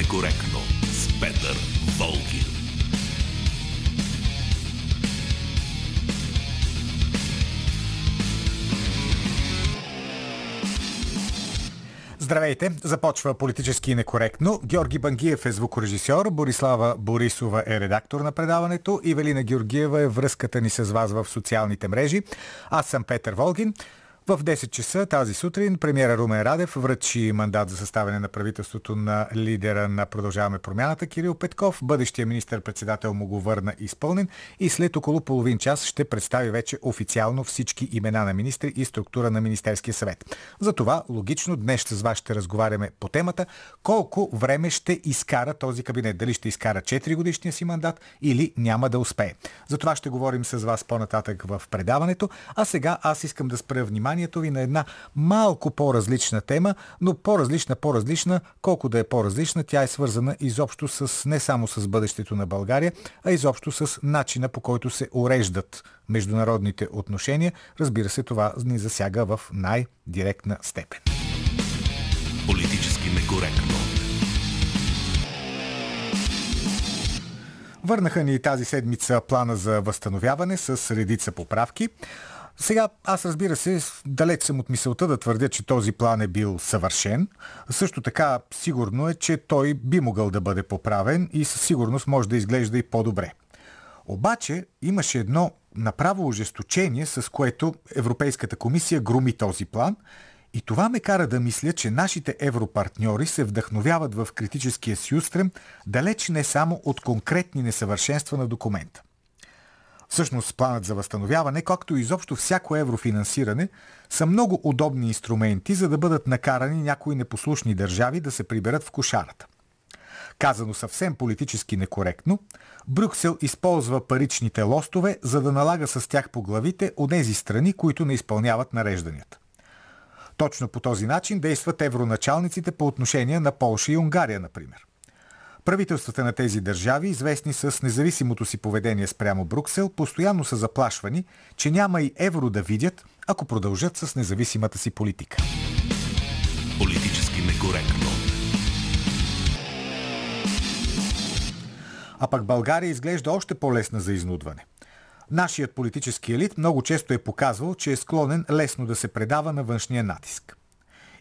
некоректно с Петър Волгин. Здравейте! Започва политически некоректно. Георги Бангиев е звукорежисьор, Борислава Борисова е редактор на предаването и Велина Георгиева е връзката ни с вас в социалните мрежи. Аз съм Петър Волгин. В 10 часа тази сутрин премиера Румен Радев връчи мандат за съставяне на правителството на лидера на Продължаваме промяната Кирил Петков. Бъдещия министр-председател му го върна изпълнен и след около половин час ще представи вече официално всички имена на министри и структура на Министерския съвет. Затова логично днес с вас ще разговаряме по темата колко време ще изкара този кабинет. Дали ще изкара 4 годишния си мандат или няма да успее. За това ще говорим с вас по-нататък в предаването. А сега аз искам да спра внимание вниманието ви на една малко по-различна тема, но по-различна, по-различна, колко да е по-различна, тя е свързана изобщо с не само с бъдещето на България, а изобщо с начина по който се уреждат международните отношения. Разбира се, това ни засяга в най-директна степен. Политически некоректно. Върнаха ни тази седмица плана за възстановяване с редица поправки. Сега, аз разбира се, далеч съм от мисълта да твърдя, че този план е бил съвършен. Също така, сигурно е, че той би могъл да бъде поправен и със сигурност може да изглежда и по-добре. Обаче имаше едно направо ожесточение, с което Европейската комисия громи този план и това ме кара да мисля, че нашите европартньори се вдъхновяват в критическия си устрем далеч не само от конкретни несъвършенства на документа. Всъщност планът за възстановяване, както и изобщо всяко еврофинансиране, са много удобни инструменти, за да бъдат накарани някои непослушни държави да се приберат в кошарата. Казано съвсем политически некоректно, Брюксел използва паричните лостове, за да налага с тях по главите от тези страни, които не изпълняват нарежданията. Точно по този начин действат евроначалниците по отношение на Полша и Унгария, например. Правителствата на тези държави, известни с независимото си поведение спрямо Бруксел, постоянно са заплашвани, че няма и евро да видят, ако продължат с независимата си политика. Политически некоректно. А пък България изглежда още по-лесна за изнудване. Нашият политически елит много често е показвал, че е склонен лесно да се предава на външния натиск.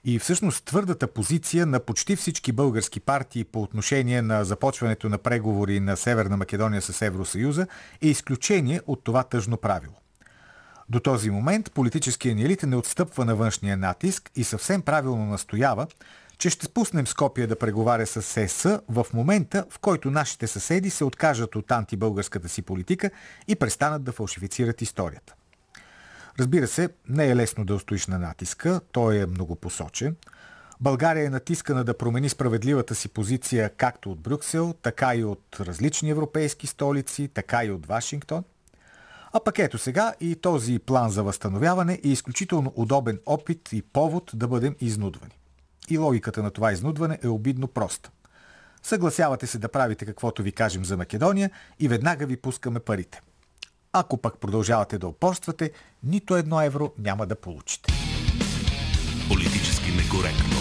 И всъщност твърдата позиция на почти всички български партии по отношение на започването на преговори на Северна Македония с Евросъюза е изключение от това тъжно правило. До този момент политическия ни елит не отстъпва на външния натиск и съвсем правилно настоява, че ще спуснем Скопия да преговаря с СС в момента, в който нашите съседи се откажат от антибългарската си политика и престанат да фалшифицират историята. Разбира се, не е лесно да устоиш на натиска, той е многопосочен. България е натискана да промени справедливата си позиция както от Брюксел, така и от различни европейски столици, така и от Вашингтон. А пък ето сега и този план за възстановяване е изключително удобен опит и повод да бъдем изнудвани. И логиката на това изнудване е обидно проста. Съгласявате се да правите каквото ви кажем за Македония и веднага ви пускаме парите. Ако пък продължавате да опорствате, нито едно евро няма да получите. Политически некоректно.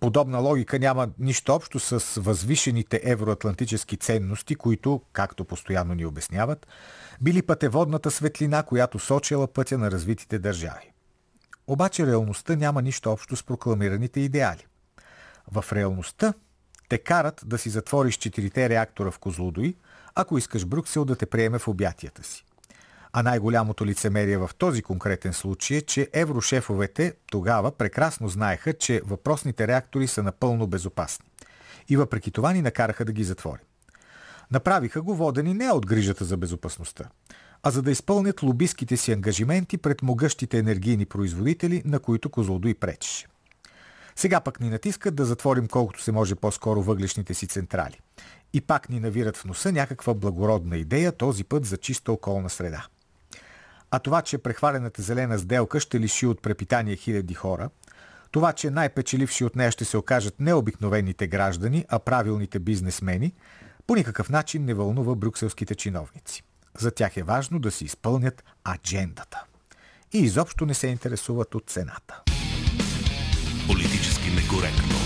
Подобна логика няма нищо общо с възвишените евроатлантически ценности, които, както постоянно ни обясняват, били пътеводната светлина, която сочила пътя на развитите държави. Обаче реалността няма нищо общо с прокламираните идеали. В реалността те карат да си затвориш четирите реактора в Козлодой, ако искаш Брюксел да те приеме в обятията си. А най-голямото лицемерие в този конкретен случай е, че еврошефовете тогава прекрасно знаеха, че въпросните реактори са напълно безопасни. И въпреки това ни накараха да ги затворим. Направиха го водени не от грижата за безопасността, а за да изпълнят лобиските си ангажименти пред могъщите енергийни производители, на които Козлодой пречеше. Сега пък ни натискат да затворим колкото се може по-скоро въглешните си централи. И пак ни навират в носа някаква благородна идея, този път за чиста околна среда. А това, че прехвалената зелена сделка ще лиши от препитание хиляди хора, това, че най-печеливши от нея ще се окажат не обикновените граждани, а правилните бизнесмени, по никакъв начин не вълнува брюкселските чиновници. За тях е важно да си изпълнят аджендата. И изобщо не се интересуват от цената. Политически некоректно.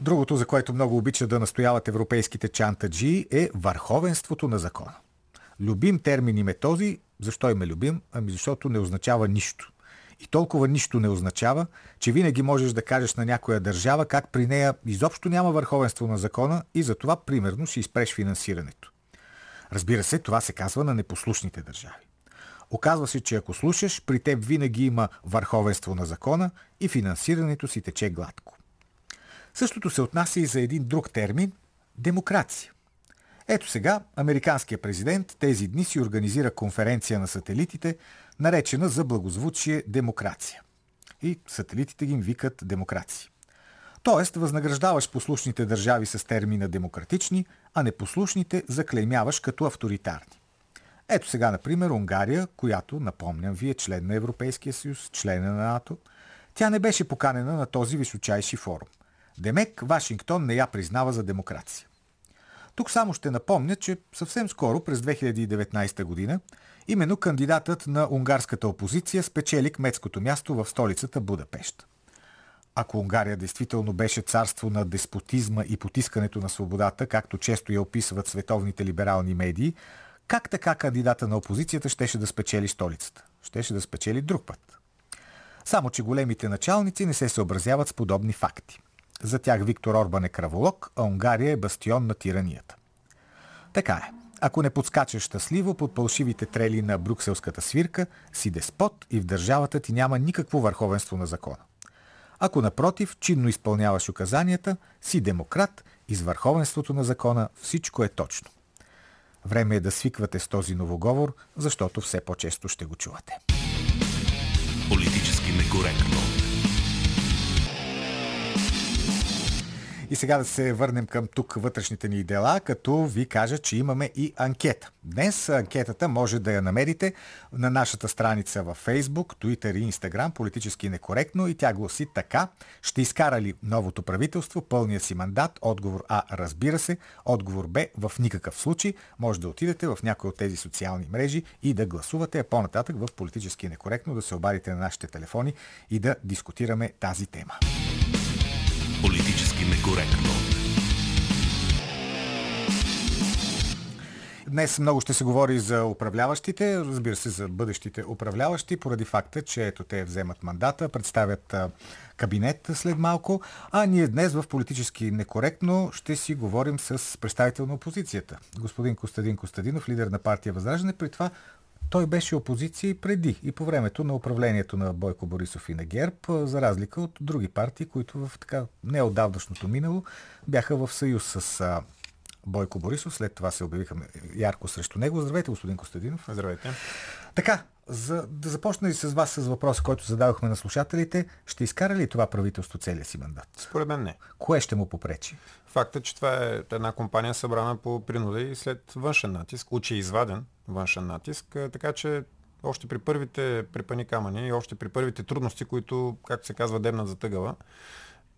Другото, за което много обича да настояват европейските чантаджи, е върховенството на закона. Любим термин им е този. Защо им е любим? Ами защото не означава нищо. И толкова нищо не означава, че винаги можеш да кажеш на някоя държава как при нея изобщо няма върховенство на закона и за това примерно си изпреш финансирането. Разбира се, това се казва на непослушните държави. Оказва се, че ако слушаш, при теб винаги има върховенство на закона и финансирането си тече гладко. Същото се отнася и за един друг термин – демокрация. Ето сега, американският президент тези дни си организира конференция на сателитите, наречена за благозвучие демокрация. И сателитите ги викат демокрации. Тоест, възнаграждаваш послушните държави с термина демократични, а непослушните заклеймяваш като авторитарни. Ето сега, например, Унгария, която, напомням ви, е член на Европейския съюз, член на НАТО. Тя не беше поканена на този височайши форум. Демек, Вашингтон не я признава за демокрация. Тук само ще напомня, че съвсем скоро, през 2019 година, именно кандидатът на унгарската опозиция спечели кметското място в столицата Будапешт. Ако Унгария действително беше царство на деспотизма и потискането на свободата, както често я описват световните либерални медии, как така кандидата на опозицията щеше да спечели столицата? Щеше да спечели друг път. Само, че големите началници не се съобразяват с подобни факти. За тях Виктор Орбан е краволог, а Унгария е бастион на тиранията. Така е. Ако не подскачаш щастливо под пълшивите трели на брюкселската свирка, си деспот и в държавата ти няма никакво върховенство на закона. Ако напротив, чинно изпълняваш указанията, си демократ и с върховенството на закона всичко е точно. Време е да свиквате с този новоговор, защото все по-често ще го чувате. Политически некоректно. И сега да се върнем към тук вътрешните ни дела, като ви кажа, че имаме и анкета. Днес анкетата може да я намерите на нашата страница във Facebook, Twitter и Instagram, политически некоректно и тя гласи така. Ще изкара ли новото правителство пълния си мандат? Отговор А, разбира се. Отговор Б, в никакъв случай. Може да отидете в някои от тези социални мрежи и да гласувате, а по-нататък в политически некоректно да се обадите на нашите телефони и да дискутираме тази тема. Политически некоректно. Днес много ще се говори за управляващите, разбира се за бъдещите управляващи, поради факта, че ето те вземат мандата, представят кабинет след малко, а ние днес в политически некоректно ще си говорим с представител на опозицията. Господин Костадин Костадинов, лидер на партия Възраждане, при това той беше опозиция и преди, и по времето на управлението на Бойко Борисов и на ГЕРБ, за разлика от други партии, които в така неотдавнашното минало бяха в съюз с а, Бойко Борисов. След това се обявиха ярко срещу него. Здравейте, господин Костадинов. Здравейте. Така, за да започна и с вас с въпроса, който зададохме на слушателите, ще изкара ли това правителство целия си мандат? Според мен не. Кое ще му попречи? Факта, че това е една компания събрана по принуда и след външен натиск, учи изваден външен натиск, така че още при първите препани камъни и още при първите трудности, които, както се казва, дебнат за тъгава,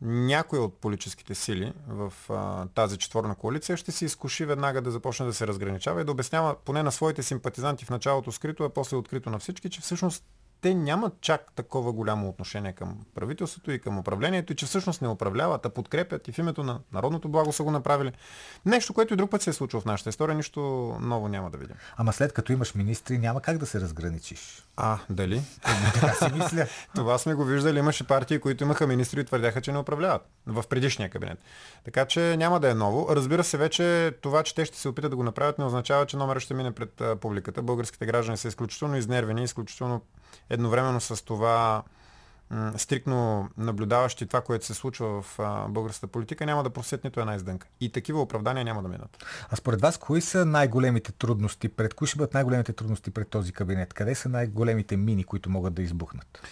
някой от политическите сили в а, тази четворна коалиция ще се изкуши веднага да започне да се разграничава и да обяснява поне на своите симпатизанти в началото скрито, а после открито на всички, че всъщност те нямат чак такова голямо отношение към правителството и към управлението и че всъщност не управляват, а подкрепят и в името на народното благо са го направили. Нещо, което и друг път се е случило в нашата история, нищо ново няма да видим. Ама след като имаш министри, няма как да се разграничиш. А, дали? така си мисля. Това сме го виждали. Имаше партии, които имаха министри и твърдяха, че не управляват в предишния кабинет. Така че няма да е ново. Разбира се, вече това, че те ще се опитат да го направят, не означава, че номера ще мине пред публиката. Българските граждани са изключително изнервени, изключително едновременно с това стрикно наблюдаващи това, което се случва в а, българската политика, няма да просят нито една издънка. И такива оправдания няма да минат. А според вас, кои са най-големите трудности пред, кои ще бъдат най-големите трудности пред този кабинет? Къде са най-големите мини, които могат да избухнат?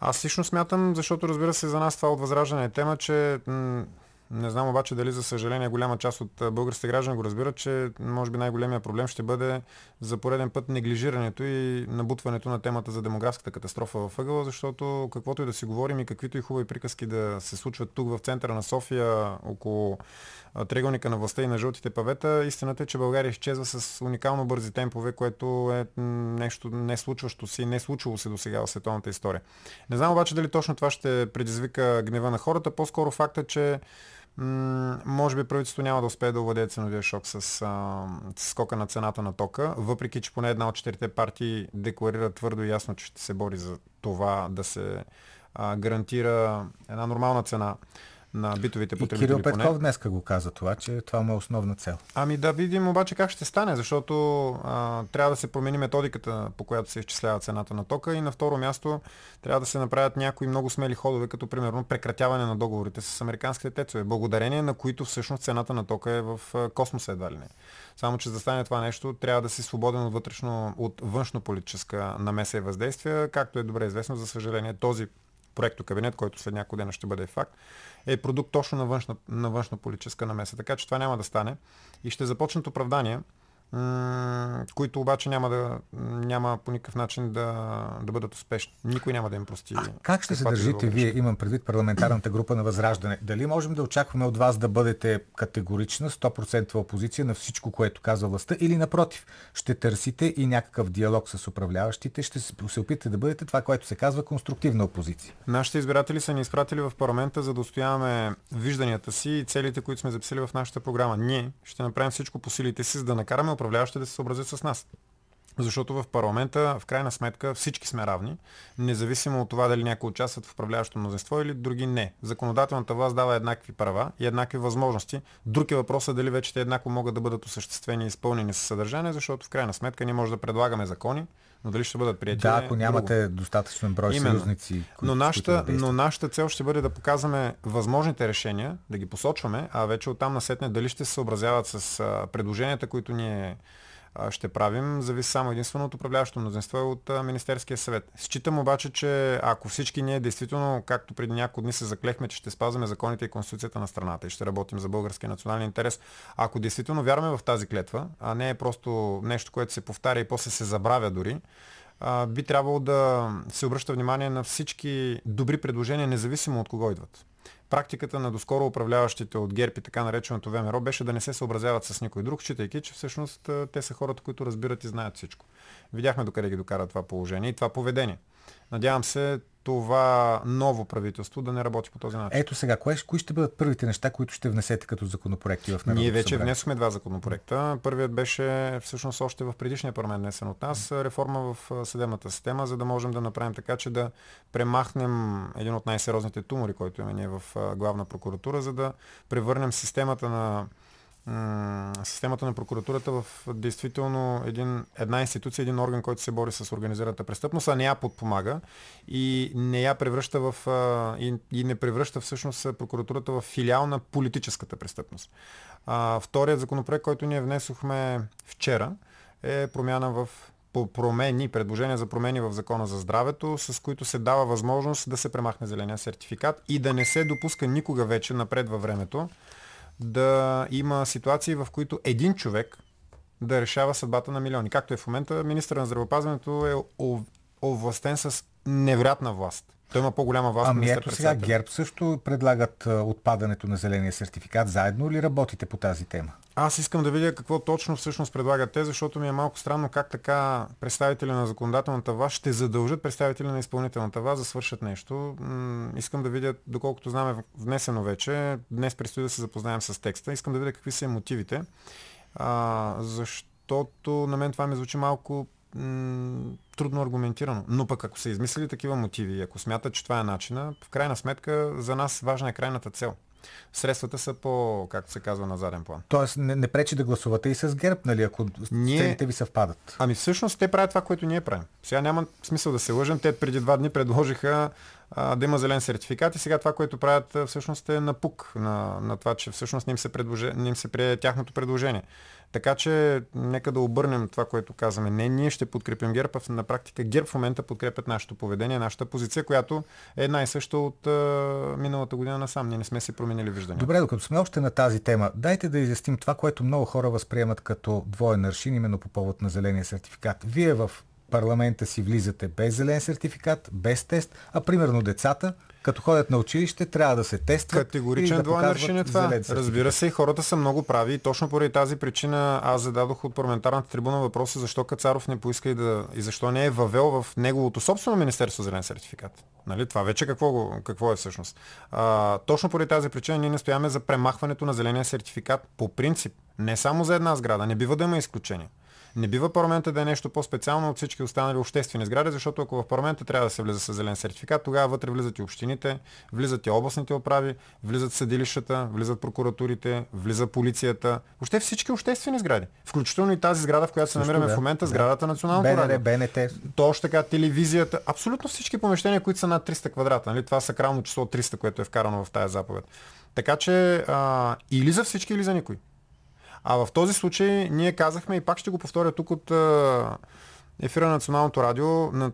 Аз лично смятам, защото разбира се за нас това от възраждане е тема, че м- Не знам обаче дали за съжаление голяма част от българските граждани го разбират, че може би най-големия проблем ще бъде за пореден път неглижирането и набутването на темата за демографската катастрофа в ъгъла, защото каквото и да си говорим и каквито и хубави приказки да се случват тук в центъра на София около триъгълника на властта и на жълтите павета, истината е, че България изчезва с уникално бързи темпове, което е нещо не случващо си, не случило се до сега в световната история. Не знам обаче дали точно това ще предизвика гнева на хората, по-скоро факта, че може би правителството няма да успее да овладее ценовия шок с, а, с скока на цената на тока, въпреки че поне една от четирите партии декларира твърдо и ясно, че ще се бори за това да се а, гарантира една нормална цена на битовите потребители. И Кирил Петков днес го каза това, че това му е основна цел. Ами да видим обаче как ще стане, защото а, трябва да се промени методиката, по която се изчислява цената на тока и на второ място трябва да се направят някои много смели ходове, като примерно прекратяване на договорите с американските тецове, благодарение на които всъщност цената на тока е в космоса едва ли не. Само, че за да стане това нещо, трябва да си свободен от вътрешно, от външно политическа намеса и въздействие, както е добре известно, за съжаление, този проекто кабинет, който след няколко дена ще бъде факт, е продукт точно на външна, на външна политическа намеса. Така че това няма да стане. И ще започнат оправдания, които обаче няма, да, няма по никакъв начин да, да бъдат успешни. Никой няма да им прости. А как ще се държите вие, имам предвид парламентарната група на Възраждане? Дали можем да очакваме от вас да бъдете категорична, 100% опозиция на всичко, което казва властта или напротив, ще търсите и някакъв диалог с управляващите, ще се опитате да бъдете това, което се казва конструктивна опозиция? Нашите избиратели са ни изпратили в парламента, за да устояваме вижданията си и целите, които сме записали в нашата програма. Ние ще направим всичко по силите си, за да накараме управляващите да се съобразят с нас. Защото в парламента, в крайна сметка, всички сме равни, независимо от това дали някой участват в управляващото мнозинство или други не. Законодателната власт дава еднакви права и еднакви възможности. Друг е въпросът дали вече те еднакво могат да бъдат осъществени и изпълнени с съдържание, защото в крайна сметка ние може да предлагаме закони, но дали ще бъдат прияти? Да, ако нямате друго. достатъчно брой Именно. съюзници. Които, но, нашата, да но нашата цел ще бъде да показваме възможните решения, да ги посочваме, а вече оттам насетне дали ще се съобразяват с предложенията, които ние ще правим, зависи само единствено от управляващото мнозинство и от Министерския съвет. Считам обаче, че ако всички ние действително, както преди няколко дни се заклехме, че ще спазваме законите и конституцията на страната и ще работим за българския национален интерес, ако действително вярваме в тази клетва, а не е просто нещо, което се повтаря и после се забравя дори, би трябвало да се обръща внимание на всички добри предложения, независимо от кого идват практиката на доскоро управляващите от ГЕРБ и така нареченото ВМРО беше да не се съобразяват с никой друг, считайки, че всъщност те са хората, които разбират и знаят всичко. Видяхме докъде ги докара това положение и това поведение. Надявам се това ново правителство да не работи по този начин. Ето сега, кои, кои ще бъдат първите неща, които ще внесете като законопроекти в Народното Ние вече събрание? внесохме два законопроекта. Първият беше всъщност още в предишния парламент внесен от нас, реформа в съдебната система, за да можем да направим така, че да премахнем един от най-сериозните тумори, който имаме ние в главна прокуратура, за да превърнем системата на системата на прокуратурата в действително един, една институция, един орган, който се бори с организираната престъпност, а не я подпомага и не я превръща в и, и не превръща всъщност прокуратурата в филиал на политическата престъпност. А, вторият законопроект, който ние внесохме вчера, е промяна в по промени, предложения за промени в закона за здравето, с които се дава възможност да се премахне зеления сертификат и да не се допуска никога вече напред във времето да има ситуации, в които един човек да решава съдбата на милиони. Както е в момента, министър на здравеопазването е овластен с невероятна власт. Той има по-голяма власт. Ами ето сега ГЕРБ също предлагат отпадането на зеления сертификат. Заедно ли работите по тази тема? Аз искам да видя какво точно всъщност предлагат те, защото ми е малко странно как така представители на законодателната власт ще задължат представители на изпълнителната власт да свършат нещо. Искам да видя, доколкото знаме внесено вече, днес предстои да се запознаем с текста, искам да видя какви са мотивите, а, защото на мен това ми звучи малко м- трудно аргументирано. Но пък ако са измислили такива мотиви и ако смятат, че това е начина, в крайна сметка за нас важна е крайната цел средствата са по, както се казва, на заден план. Тоест не, не пречи да гласувате и с ГЕРБ, нали, ако ние... целите ви съвпадат. Ами всъщност те правят това, което ние правим. Сега няма смисъл да се лъжим. Те преди два дни предложиха да има зелен сертификат и сега това, което правят всъщност е напук на, на това, че всъщност не им се, предложи, не им се прие тяхното предложение. Така че нека да обърнем това, което казваме. Не, ние ще подкрепим ГЕРБ, а на практика ГЕРБ в момента подкрепят нашето поведение, нашата позиция, която е една и съща от а, миналата година насам. Ние не сме си променили виждане. Добре, докато сме още на тази тема, дайте да изясним това, което много хора възприемат като двоен аршин, именно по повод на зеления сертификат. Вие в парламента си влизате без зелен сертификат, без тест, а примерно децата като ходят на училище, трябва да се тестват. Категоричен да двоен аршин е това. Разбира се, и хората са много прави и точно поради тази причина аз зададох от парламентарната трибуна въпроса защо Кацаров не поиска и, да, и защо не е въвел в неговото собствено Министерство зелен сертификат. Нали? Това вече какво, какво е всъщност. А, точно поради тази причина ние настояваме за премахването на зеления сертификат по принцип. Не само за една сграда, не бива да има изключения. Не бива парламента да е нещо по-специално от всички останали обществени сгради, защото ако в парламента трябва да се влиза с зелен сертификат, тогава вътре влизат и общините, влизат и областните управи, влизат съдилищата, влизат прокуратурите, влиза полицията, въобще всички обществени сгради. Включително и тази сграда, в която се намираме да. в момента, сградата на Националното радио. БНТ. Точно така, телевизията, абсолютно всички помещения, които са над 300 квадрата. Нали? Това сакрално число 300, което е вкарано в тази заповед. Така че а, или за всички, или за никой. А в този случай ние казахме и пак ще го повторя тук от ефира на Националното радио, на,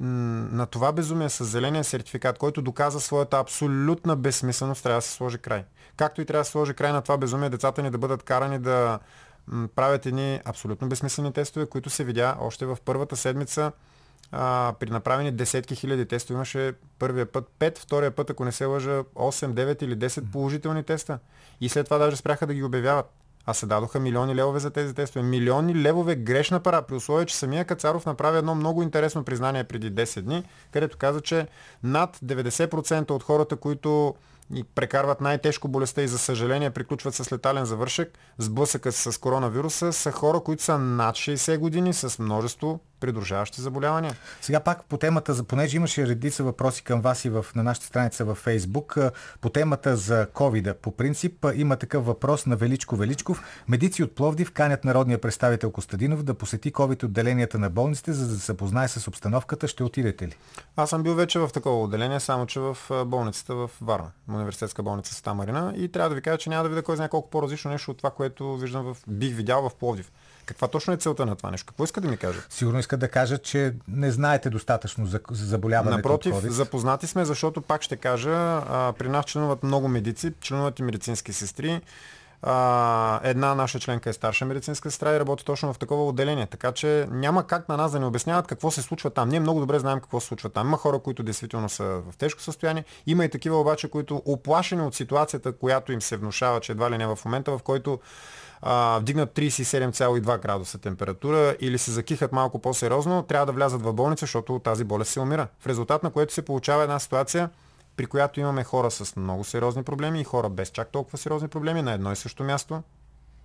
на това безумие с зеления сертификат, който доказа своята абсолютна безсмисленост, трябва да се сложи край. Както и трябва да се сложи край на това безумие децата ни да бъдат карани да правят едни абсолютно безсмислени тестове, които се видя още в първата седмица а, при направени десетки хиляди тестове имаше първия път 5, втория път, ако не се лъжа, 8, 9 или 10 положителни теста. И след това даже спряха да ги обявяват а се дадоха милиони левове за тези тестове. Милиони левове грешна пара, при условие, че самия Кацаров направи едно много интересно признание преди 10 дни, където каза, че над 90% от хората, които и прекарват най-тежко болестта и за съжаление приключват с летален завършек, сблъсъка с коронавируса, са хора, които са над 60 години с множество придружаващи заболявания. Сега пак по темата, за, понеже имаше редица въпроси към вас и в, на нашата страница във Фейсбук, по темата за ковида. По принцип има такъв въпрос на Величко Величков. Медици от Пловдив канят народния представител Костадинов да посети ковид отделенията на болниците, за да се запознае с обстановката. Ще отидете ли? Аз съм бил вече в такова отделение, само че в болницата в Варна, университетска болница с Тамарина и трябва да ви кажа, че няма да видя кой знае колко по-различно нещо от това, което виждам в, бих видял в Пловдив. Каква точно е целта на това нещо? Какво иска да ми каже? Сигурно иска да кажа, че не знаете достатъчно за, за заболяването Напротив, от COVID. запознати сме, защото пак ще кажа, а, при нас членуват много медици, членуват и медицински сестри. А, една наша членка е старша медицинска сестра и работи точно в такова отделение. Така че няма как на нас да ни обясняват какво се случва там. Ние много добре знаем какво се случва там. Има хора, които действително са в тежко състояние. Има и такива обаче, които оплашени от ситуацията, която им се внушава, че едва ли не в момента, в който вдигнат 37,2 градуса температура или се закихат малко по-сериозно, трябва да влязат в болница, защото тази болест се умира. В резултат на което се получава една ситуация, при която имаме хора с много сериозни проблеми и хора без чак толкова сериозни проблеми на едно и също място,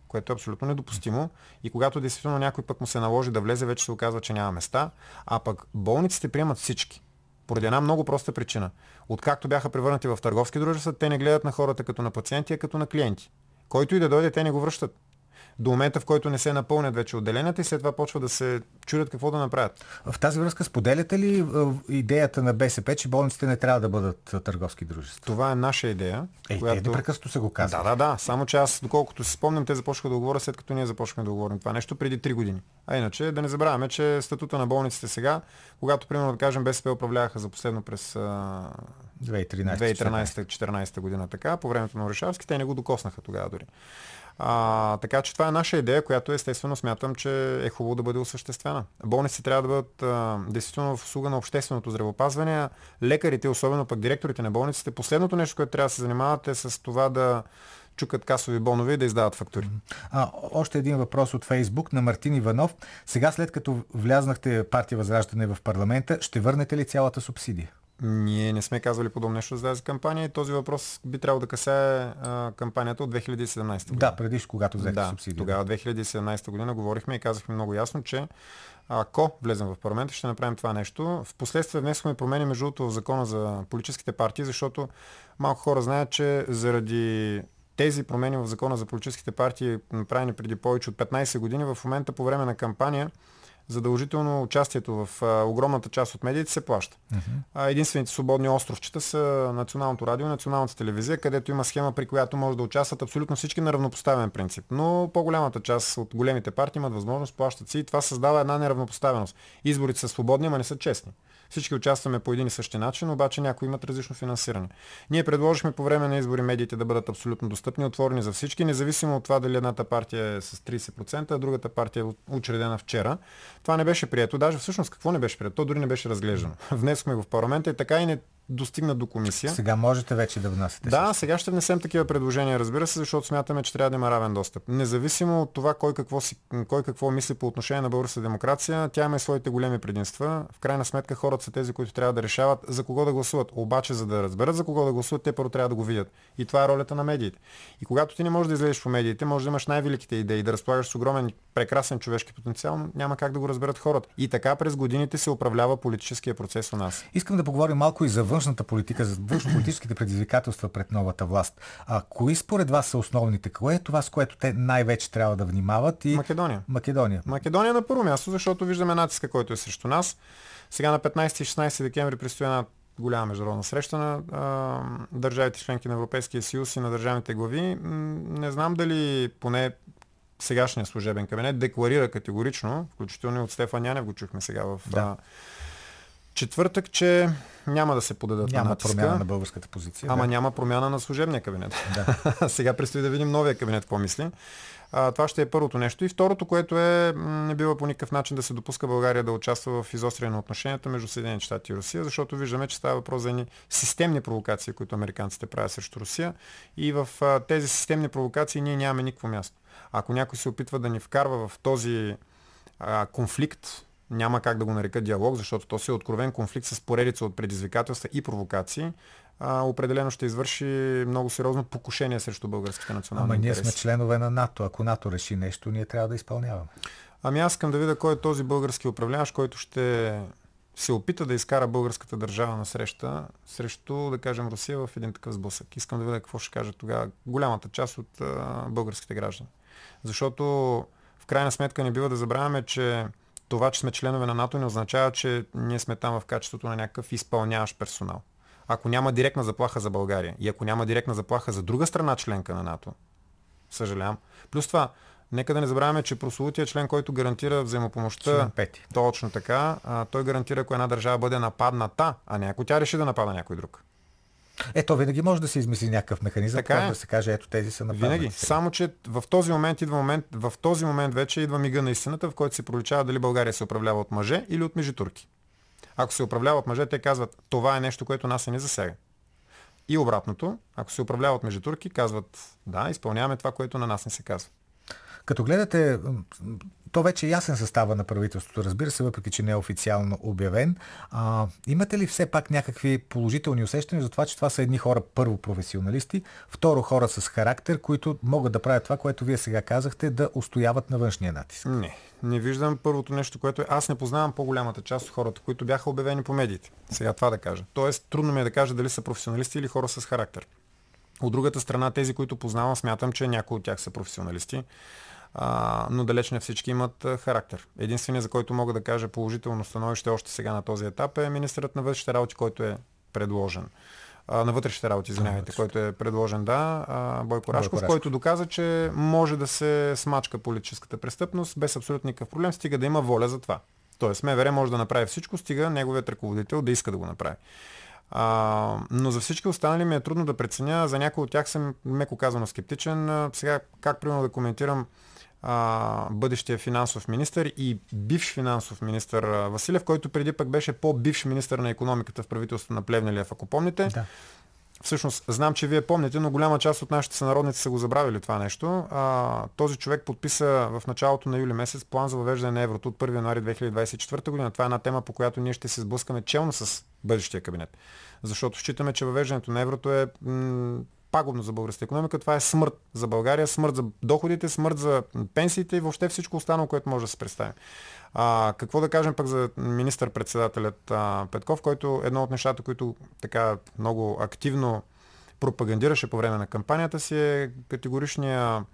което е абсолютно недопустимо. И когато действително някой път му се наложи да влезе, вече се оказва, че няма места, а пък болниците приемат всички. Поради една много проста причина. Откакто бяха превърнати в търговски дружества, те не гледат на хората като на пациенти, а като на клиенти. Който и да дойде, те не го връщат до момента, в който не се напълнят вече отделенията и след това почва да се чудят какво да направят. В тази връзка споделяте ли е, идеята на БСП, че болниците не трябва да бъдат търговски дружества? Това е наша идея. Е, която... те непрекъснато се го казват. Да, да, да. Само че аз, доколкото си спомням, те започнаха да говоря след като ние започнахме да говорим това нещо преди 3 години. А иначе да не забравяме, че статута на болниците сега, когато, примерно, да кажем, БСП управляваха за последно през 2013-2014 година така, по времето на Орешавски, те не го докоснаха тогава дори. А, така че това е наша идея, която естествено смятам, че е хубаво да бъде осъществена. Болници трябва да бъдат а, действително в услуга на общественото здравеопазване. Лекарите, особено пък директорите на болниците, последното нещо, което трябва да се занимават е с това да чукат касови бонове и да издават фактури. А, още един въпрос от Фейсбук на Мартин Иванов. Сега след като влязнахте партия Възраждане в парламента, ще върнете ли цялата субсидия? Ние не сме казвали подобно нещо за тази кампания и този въпрос би трябвало да касае а, кампанията от 2017 година. Да, преди когато взехте да, субсидия. Тогава 2017 година говорихме и казахме много ясно, че ако влезем в парламента, ще направим това нещо. Впоследствие внесохме промени между другото в закона за политическите партии, защото малко хора знаят, че заради тези промени в закона за политическите партии, направени преди повече от 15 години, в момента по време на кампания Задължително участието в а, огромната част от медиите се плаща. А, единствените свободни островчета са Националното радио и Националната телевизия, където има схема, при която може да участват абсолютно всички на равнопоставен принцип. Но по-голямата част от големите партии имат възможност, плащат си и това създава една неравнопоставеност. Изборите са свободни, ама не са честни. Всички участваме по един и същи начин, обаче някои имат различно финансиране. Ние предложихме по време на избори медиите да бъдат абсолютно достъпни, отворени за всички, независимо от това дали едната партия е с 30%, а другата партия е учредена вчера. Това не беше прието. Даже всъщност какво не беше прието? То дори не беше разглеждано. Внесохме го в парламента и така и не достигна до комисия. Сега можете вече да внасяте. Да, сега ще внесем такива предложения, разбира се, защото смятаме, че трябва да има равен достъп. Независимо от това кой какво, си, кой какво мисли по отношение на българската демокрация, тя има и своите големи предимства. В крайна сметка хората са тези, които трябва да решават за кого да гласуват. Обаче, за да разберат за кого да гласуват, те първо трябва да го видят. И това е ролята на медиите. И когато ти не можеш да излезеш по медиите, може да имаш най-великите идеи, да разполагаш с огромен, прекрасен човешки потенциал, но няма как да го разберат хората. И така през годините се управлява политическия процес у нас. Искам да поговорим малко и за външната политика, за външно-политическите предизвикателства пред новата власт. А кои според вас са основните? Кое е това, с което те най-вече трябва да внимават? И... Македония. Македония. Македония на първо място, защото виждаме натиска, който е срещу нас. Сега на 15 и 16 декември предстои една голяма международна среща на а, държавите членки на Европейския съюз и на държавните глави. Не знам дали поне сегашния служебен кабинет декларира категорично, включително и от Стефан Янев го чухме сега в да. Четвъртък, че няма да се подадат няма на натиска. промяна на българската позиция. Ама да. няма промяна на служебния кабинет. Да. Сега предстои да видим новия кабинет какво мисли. А, това ще е първото нещо. И второто, което е, не бива по никакъв начин да се допуска България да участва в изостряне на отношенията между Съединените щати и Русия, защото виждаме, че става въпрос за едни системни провокации, които американците правят срещу Русия. И в а, тези системни провокации ние нямаме никакво място. Ако някой се опитва да ни вкарва в този а, конфликт, няма как да го нарека диалог, защото то си е откровен конфликт с поредица от предизвикателства и провокации, а, определено ще извърши много сериозно покушение срещу българските национални Ама интереси. ние сме членове на НАТО. Ако НАТО реши нещо, ние трябва да изпълняваме. Ами аз искам да видя кой е този български управляващ, който ще се опита да изкара българската държава на среща срещу, да кажем, Русия в един такъв сблъсък. Искам да видя какво ще каже тогава голямата част от а, българските граждани. Защото в крайна сметка не бива да забравяме, че това, че сме членове на НАТО не означава, че ние сме там в качеството на някакъв изпълняващ персонал. Ако няма директна заплаха за България и ако няма директна заплаха за друга страна членка на НАТО, съжалявам. Плюс това, нека да не забравяме, че прословутия член, който гарантира взаимопомощта, Член пети. точно така, а, той гарантира, ако една държава бъде нападната, а не ако тя реши да напада някой друг. Ето, винаги може да се измисли някакъв механизъм, Така е. да се каже, ето тези са нападнати. Винаги. Само, че в този момент идва момент, в този момент вече идва мига на истината, в който се проличава дали България се управлява от мъже или от межитурки. Ако се управлява от мъже, те казват, това е нещо, което нас не засяга. И обратното, ако се управлява от межитурки, казват, да, изпълняваме това, което на нас не се казва. Като гледате, то вече е ясен състава на правителството, разбира се, въпреки че не е официално обявен. А, имате ли все пак някакви положителни усещания за това, че това са едни хора, първо професионалисти, второ хора с характер, които могат да правят това, което вие сега казахте, да устояват на външния натиск? Не, не виждам първото нещо, което е. Аз не познавам по-голямата част от хората, които бяха обявени по медиите. Сега това да кажа. Тоест, трудно ми е да кажа дали са професионалисти или хора с характер. От другата страна, тези, които познавам, смятам, че някои от тях са професионалисти, а, но далеч не всички имат характер. Единственият, за който мога да кажа положително становище още сега на този етап е министърът на вътрешните работи, който е предложен. На вътрешните работи, извинявайте, който е предложен, да, Бойко Рашков, Рашков. който доказа, че може да се смачка политическата престъпност без абсолютно никакъв проблем, стига да има воля за това. Тоест, МВР може да направи всичко, стига неговият ръководител да иска да го направи. А, но за всички останали ми е трудно да преценя. За някои от тях съм, меко казано, скептичен. Сега, как примерно да коментирам а, бъдещия финансов министр и бивш финансов министр Василев, който преди пък беше по-бивш министр на економиката в правителството на Плевнелиев, ако помните. Да. Всъщност, знам, че вие помните, но голяма част от нашите сънародници са го забравили това нещо. А, този човек подписа в началото на юли месец план за въвеждане на еврото от 1 януари 2024 година. Това е една тема, по която ние ще се сблъскаме челно с бъдещия кабинет. Защото считаме, че въвеждането на еврото е м- пагубно за българската економика. Това е смърт за България, смърт за доходите, смърт за пенсиите и въобще всичко останало, което може да се представи. А, какво да кажем пък за министър-председателят а, Петков, който едно от нещата, които така много активно пропагандираше по време на кампанията си е категоричния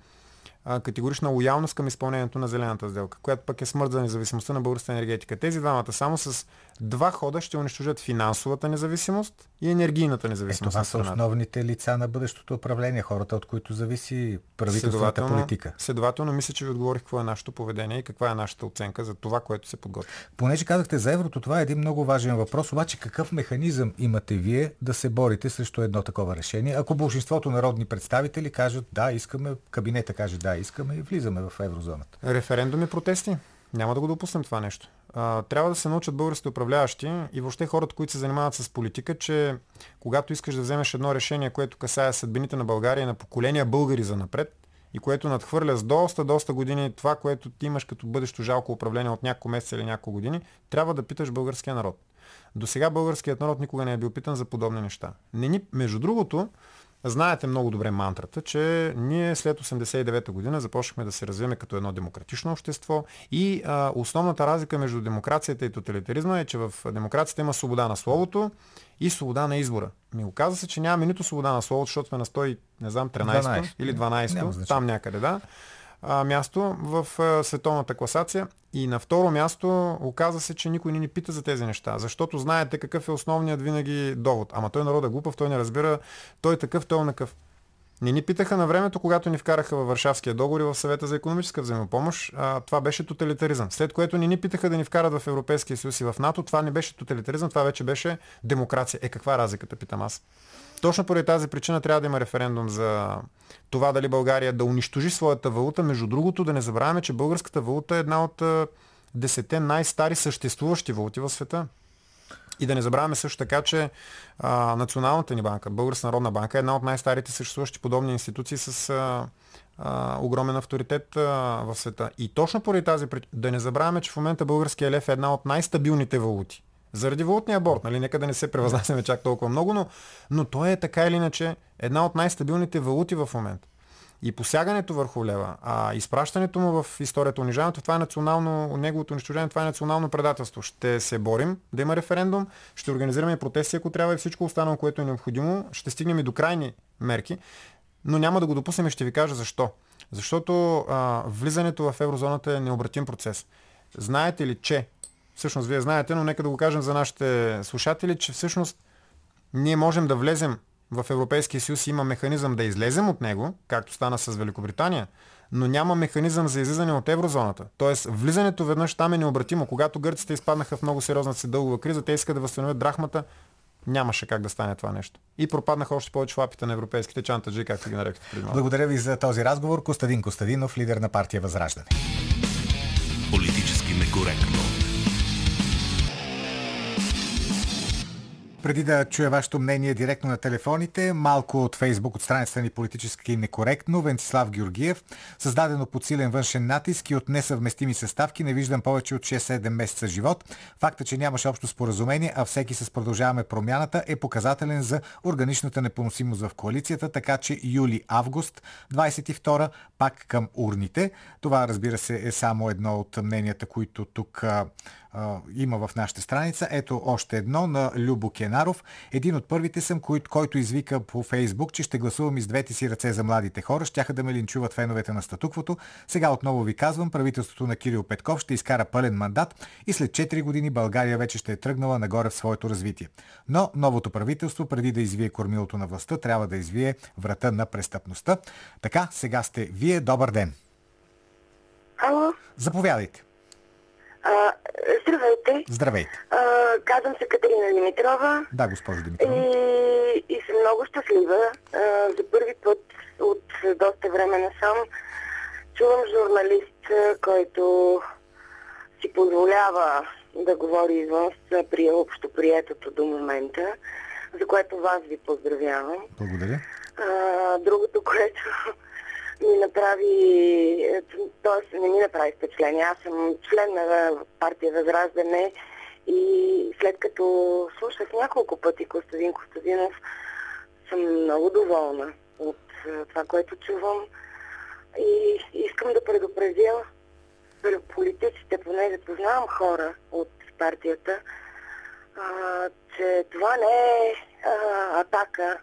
категорична лоялност към изпълнението на зелената сделка, която пък е смърт за независимостта на българската енергетика. Тези двамата само с два хода ще унищожат финансовата независимост и енергийната Е, независимост. това на са основните лица на бъдещото управление, хората, от които зависи правителствената политика. следователно, мисля, че ви отговорих какво е нашето поведение и каква е нашата оценка за това, което се подготвя. Понеже казахте за еврото, това е един много важен въпрос, обаче какъв механизъм имате вие да се борите срещу едно такова решение? Ако большинството народни представители кажат да, искаме, кабинета каже да, искаме и влизаме в еврозоната. Референдуми, протести. Няма да го допуснем това нещо. Трябва да се научат българските управляващи и въобще хората, които се занимават с политика, че когато искаш да вземеш едно решение, което касае съдбините на България и на поколения българи за напред, и което надхвърля с доста, доста години това, което ти имаш като бъдещо жалко управление от няколко месеца или няколко години, трябва да питаш българския народ. До сега българският народ никога не е бил питан за подобни неща. Не ни, между другото, знаете много добре мантрата, че ние след 89-та година започнахме да се развиваме като едно демократично общество и а, основната разлика между демокрацията и тоталитаризма е, че в демокрацията има свобода на словото и свобода на избора. Ми оказа се, че нямаме нито свобода на словото, защото сме на 100, не знам, 13 12. или Няма 12 значение. там някъде, да а, място в а, световната класация. И на второ място оказа се, че никой не ни пита за тези неща, защото знаете какъв е основният винаги довод. Ама той народ е глупав, той не разбира, той е такъв, той е накъв. Не ни питаха на времето, когато ни вкараха във Варшавския договор и в съвета за економическа взаимопомощ. А, това беше тоталитаризъм. След което ни ни питаха да ни вкарат в Европейския съюз и в НАТО. Това не беше тоталитаризъм, това вече беше демокрация. Е, каква е разликата, питам аз. Точно поради тази причина трябва да има референдум за това дали България да унищожи своята валута. Между другото, да не забравяме, че българската валута е една от десете най-стари съществуващи валути в света. И да не забравяме също така, че а, Националната ни банка, Българска народна банка, е една от най-старите съществуващи подобни институции с а, а, огромен авторитет а, в света. И точно поради тази причина, да не забравяме, че в момента българския лев е една от най-стабилните валути. Заради валутния борт, нали? Нека да не се превъзнасяме чак толкова много, но, но той е така или иначе една от най-стабилните валути в момента. И посягането върху лева, а изпращането му в историята, унижаването, това е национално, неговото унищожение, това е национално предателство. Ще се борим да има референдум, ще организираме протести, ако трябва и всичко останало, което е необходимо. Ще стигнем и до крайни мерки, но няма да го допуснем и ще ви кажа защо. Защото а, влизането в еврозоната е необратим процес. Знаете ли, че, всъщност вие знаете, но нека да го кажем за нашите слушатели, че всъщност ние можем да влезем в Европейския съюз и има механизъм да излезем от него, както стана с Великобритания, но няма механизъм за излизане от еврозоната. Тоест, влизането веднъж там е необратимо. Когато гърците изпаднаха в много сериозна си дългова криза, те искат да възстановят драхмата, нямаше как да стане това нещо. И пропаднаха още повече лапите на европейските чантаджи, както ги нарекохте преди. Благодаря ви за този разговор. Костадин Костадинов, лидер на партия Възраждане. Политически Преди да чуя вашето мнение директно на телефоните, малко от Фейсбук, от страницата ни политически некоректно, Венцислав Георгиев, създадено под силен външен натиск и от несъвместими съставки, не виждам повече от 6-7 месеца живот. Факта, че нямаше общо споразумение, а всеки с продължаваме промяната, е показателен за органичната непоносимост в коалицията, така че юли-август 22 пак към урните. Това, разбира се, е само едно от мненията, които тук а, има в нашата страница. Ето още едно на Любо Кенаров. Един от първите съм, кой, който извика по Фейсбук, че ще гласувам из двете си ръце за младите хора. Щяха да ме линчуват феновете на статуквото. Сега отново ви казвам, правителството на Кирил Петков ще изкара пълен мандат и след 4 години България вече ще е тръгнала нагоре в своето развитие. Но новото правителство, преди да извие кормилото на властта, трябва да извие врата на престъпността. Така, сега сте вие. Добър ден! Ало, Заповядайте. А, здравейте. Здравейте. А, казвам се Катерина Димитрова Да, госпожо Димитрова. и, и съм много щастлива. А, за първи път от доста време насам чувам журналист, който си позволява да говори извън при общо приетото до момента, за което вас ви поздравявам. Благодаря. А, другото, което ми направи, т.е. не ми направи впечатление. Аз съм член на партия Възраждане и след като слушах няколко пъти Костадин Костадинов, съм много доволна от а, това, което чувам и искам да предупредя политиците, поне да познавам хора от партията, че това не е атака,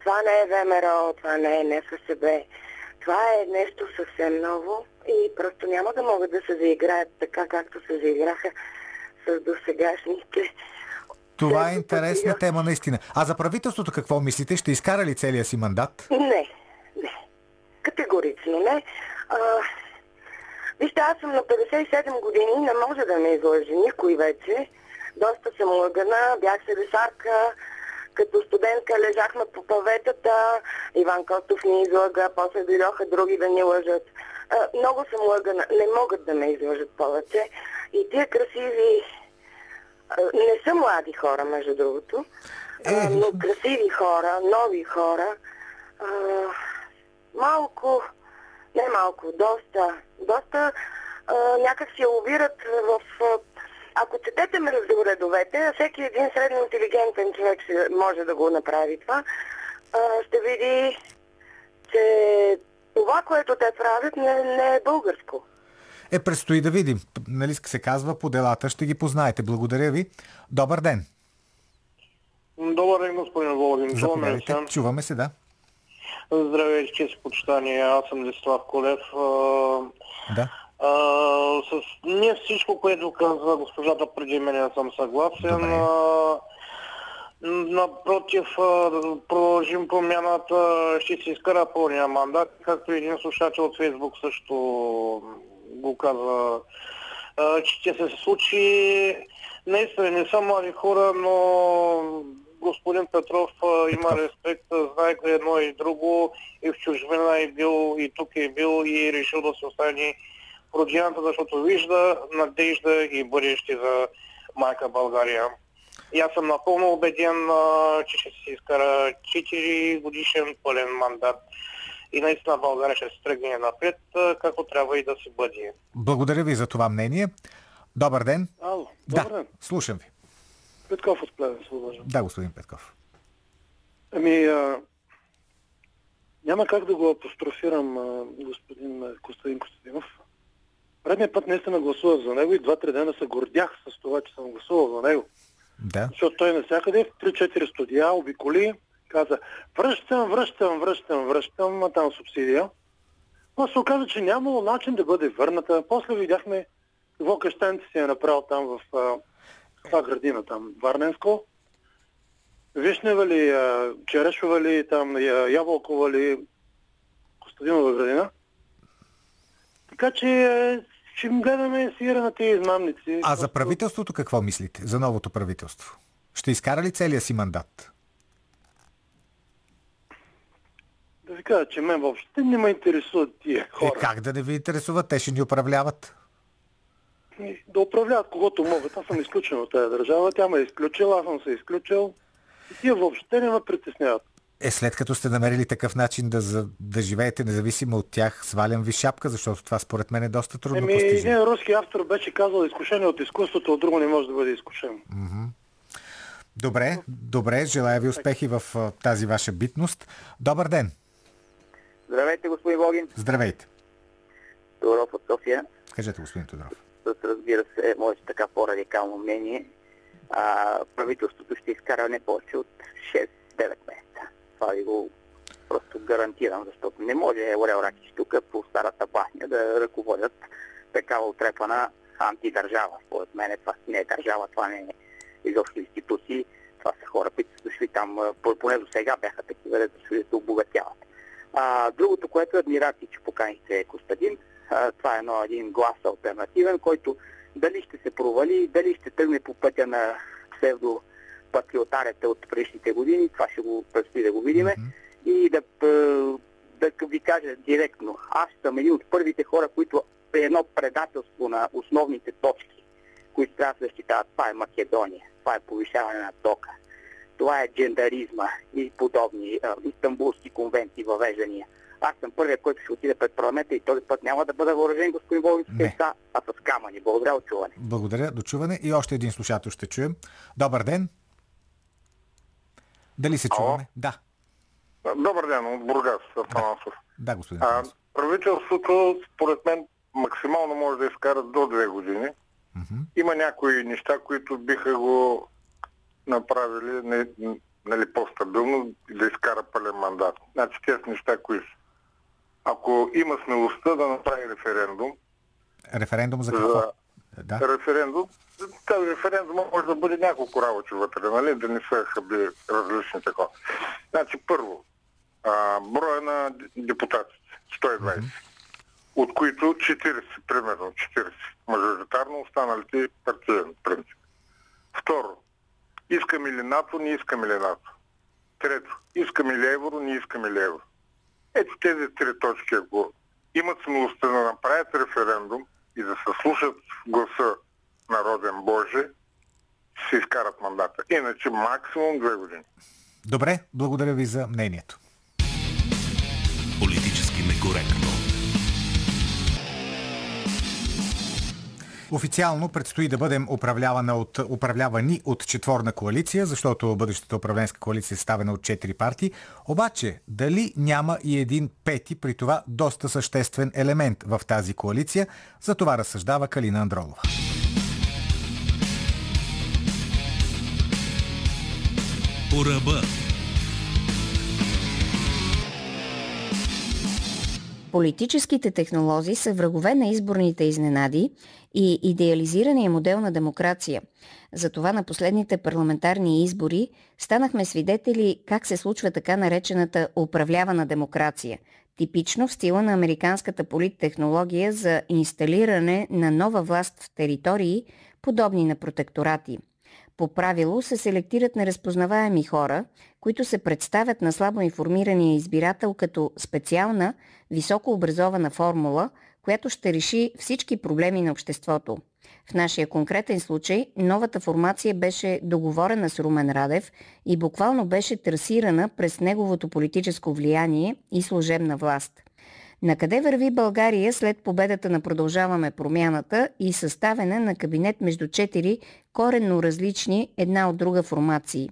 това не е ВМРО, това не е НФСБ, това е нещо съвсем ново и просто няма да могат да се заиграят така, както се заиграха с досегашните. Това е интересна тема наистина. А за правителството какво мислите? Ще изкара ли целия си мандат? Не, не. Категорично не. А, вижте, аз съм на 57 години, не може да ме излъжи никой вече. Доста съм лъгана, бях седесарка, като студентка лежахме по паветата, Иван Костов ни излъга, после дойдоха други да ни лъжат. А, много съм лъгана, не могат да ме излъжат повече. И тия красиви... а, Не са млади хора, между другото, а, Е. но красиви хора, нови хора, а, малко, не малко, доста, доста а, някак си лобират в... Ако четете между редовете, всеки един средно интелигентен човек може да го направи това, ще види, че това, което те правят, не, не е българско. Е, предстои да видим. Нали се казва по делата, ще ги познаете. Благодаря ви. Добър ден. Добър ден, господин Володин. Чуваме се? Чуваме се, да. Здравейте, чест почитание. Аз съм Десислав Колев. Да. А, с не всичко, което каза госпожата преди мен, съм съгласен. Добре. А, напротив, а, продължим промяната, ще се изкара пълния мандат, както един слушател от Фейсбук също го каза, а, че ще се случи. Наистина не са млади хора, но господин Петров а, има респект, знае едно и друго, и в чужбина е бил, и тук е бил, и е решил да се остане родината, защото вижда надежда и бъдеще за майка България. И аз съм напълно убеден, че ще се изкара 4 годишен пълен мандат и наистина България ще се тръгне напред, както трябва и да си бъде. Благодаря ви за това мнение. Добър ден. Ало, Да, добър ден. слушам ви. Петков от Плевен, се. Да, господин Петков. Ами, а, няма как да го апострофирам а, господин Костадин Костадинов. Предния път наистина гласувах за него и два-три дена се гордях с това, че съм гласувал за него. Да. Защото той навсякъде в 3-4 студия обиколи, каза връщам, връщам, връщам, връщам, а там субсидия. Но се оказа, че нямало начин да бъде върната. После видяхме какво къщенце си е направил там в това градина там, Варненско. Вишнева ли, Черешова ли, там, Ябълкова ли, Костадинова градина. Така че е, ще гледаме сира на тези измамници. А за правителството какво мислите? За новото правителство? Ще изкара ли целия си мандат? Да ви кажа, че мен въобще не ме интересуват тия Е, хора. как да не ви интересуват? Те ще ни управляват. Да управляват когото могат. Аз съм изключен от тази държава, тя ме е изключила, аз съм се изключил. И тия въобще не ме притесняват. Е, след като сте намерили такъв начин да, за, да живеете независимо от тях, свалям ви шапка, защото това според мен е доста трудно Еми, постижимо. един руски автор беше казал, изкушение от изкуството, от друго не може да бъде изкушено. Добре, добре, желая ви успехи в тази ваша битност. Добър ден! Здравейте, господин Богин. Здравейте! Тодоров от София. Кажете, господин Тодоров. С, разбира се, моето така по-радикално мнение. А, правителството ще изкара не повече от 6-9 месеца. Това ви го просто гарантирам, защото не може Орел Ракиш тук по старата бахня да ръководят такава отрепана антидържава. Според мен това не е държава, това не е изобщо институции. Това са хора, които са дошли там, поне до сега бяха такива, да дошли да се обогатяват. А, другото, което е адмирации, че поканихте Костадин. А, това е едно, един глас альтернативен, който дали ще се провали, дали ще тръгне по пътя на псевдопатриотарите от предишните години, това ще го предстои да го видиме. И да, п- да ви кажа директно, аз съм един от първите хора, които при едно предателство на основните точки, които трябва да защитават, това е Македония, това е повишаване на тока, това е джендаризма и подобни а, истанбулски конвенции, въвеждания. Аз съм първият, който ще отиде пред парламента и този път няма да бъда въоръжен, господин Богдан, с а с камъни. Благодаря от чуване. Благодаря, дочуване. И още един слушател ще чуем. Добър ден! Дали се чуваме? Да. Добър ден, от Бургас, Атанасов. Да, господин А, правителството, според мен, максимално може да изкара до две години. Мгм. Има някои неща, които биха го направили не, нали, по-стабилно да изкара пълен мандат. Значи тези неща, кои са? ако има смелостта да направи референдум, Референдум за какво? за Да. референдум, тази референдум може да бъде няколко работи вътре, нали? да не са хаби различни такова. Значи първо, а, броя на депутатите, 120, от които 40, примерно 40, мажоритарно останалите партиен принцип. Второ, искаме ли НАТО, не искаме ли НАТО. Трето, искаме ли евро, не искаме ли евро. Ето тези три точки, ако имат смелостта да направят референдум и да се слушат гласа народен Боже, се изкарат мандата. Иначе максимум две години. Добре, благодаря ви за мнението. Политически некоректно. Официално предстои да бъдем управлявана от, управлявани от четворна коалиция, защото бъдещата управленска коалиция е съставена от четири партии. Обаче, дали няма и един пети, при това доста съществен елемент в тази коалиция, за това разсъждава Калина Андролова. По ръба. Политическите технолози са врагове на изборните изненади и идеализирания модел на демокрация. Затова на последните парламентарни избори станахме свидетели как се случва така наречената управлявана демокрация, типично в стила на американската политтехнология за инсталиране на нова власт в територии, подобни на протекторати. По правило се селектират неразпознаваеми хора, които се представят на слабо информирания избирател като специална, високообразована формула, която ще реши всички проблеми на обществото. В нашия конкретен случай новата формация беше договорена с Румен Радев и буквално беше трасирана през неговото политическо влияние и служебна власт. На къде върви България след победата на Продължаваме промяната и съставяне на кабинет между четири коренно различни една от друга формации?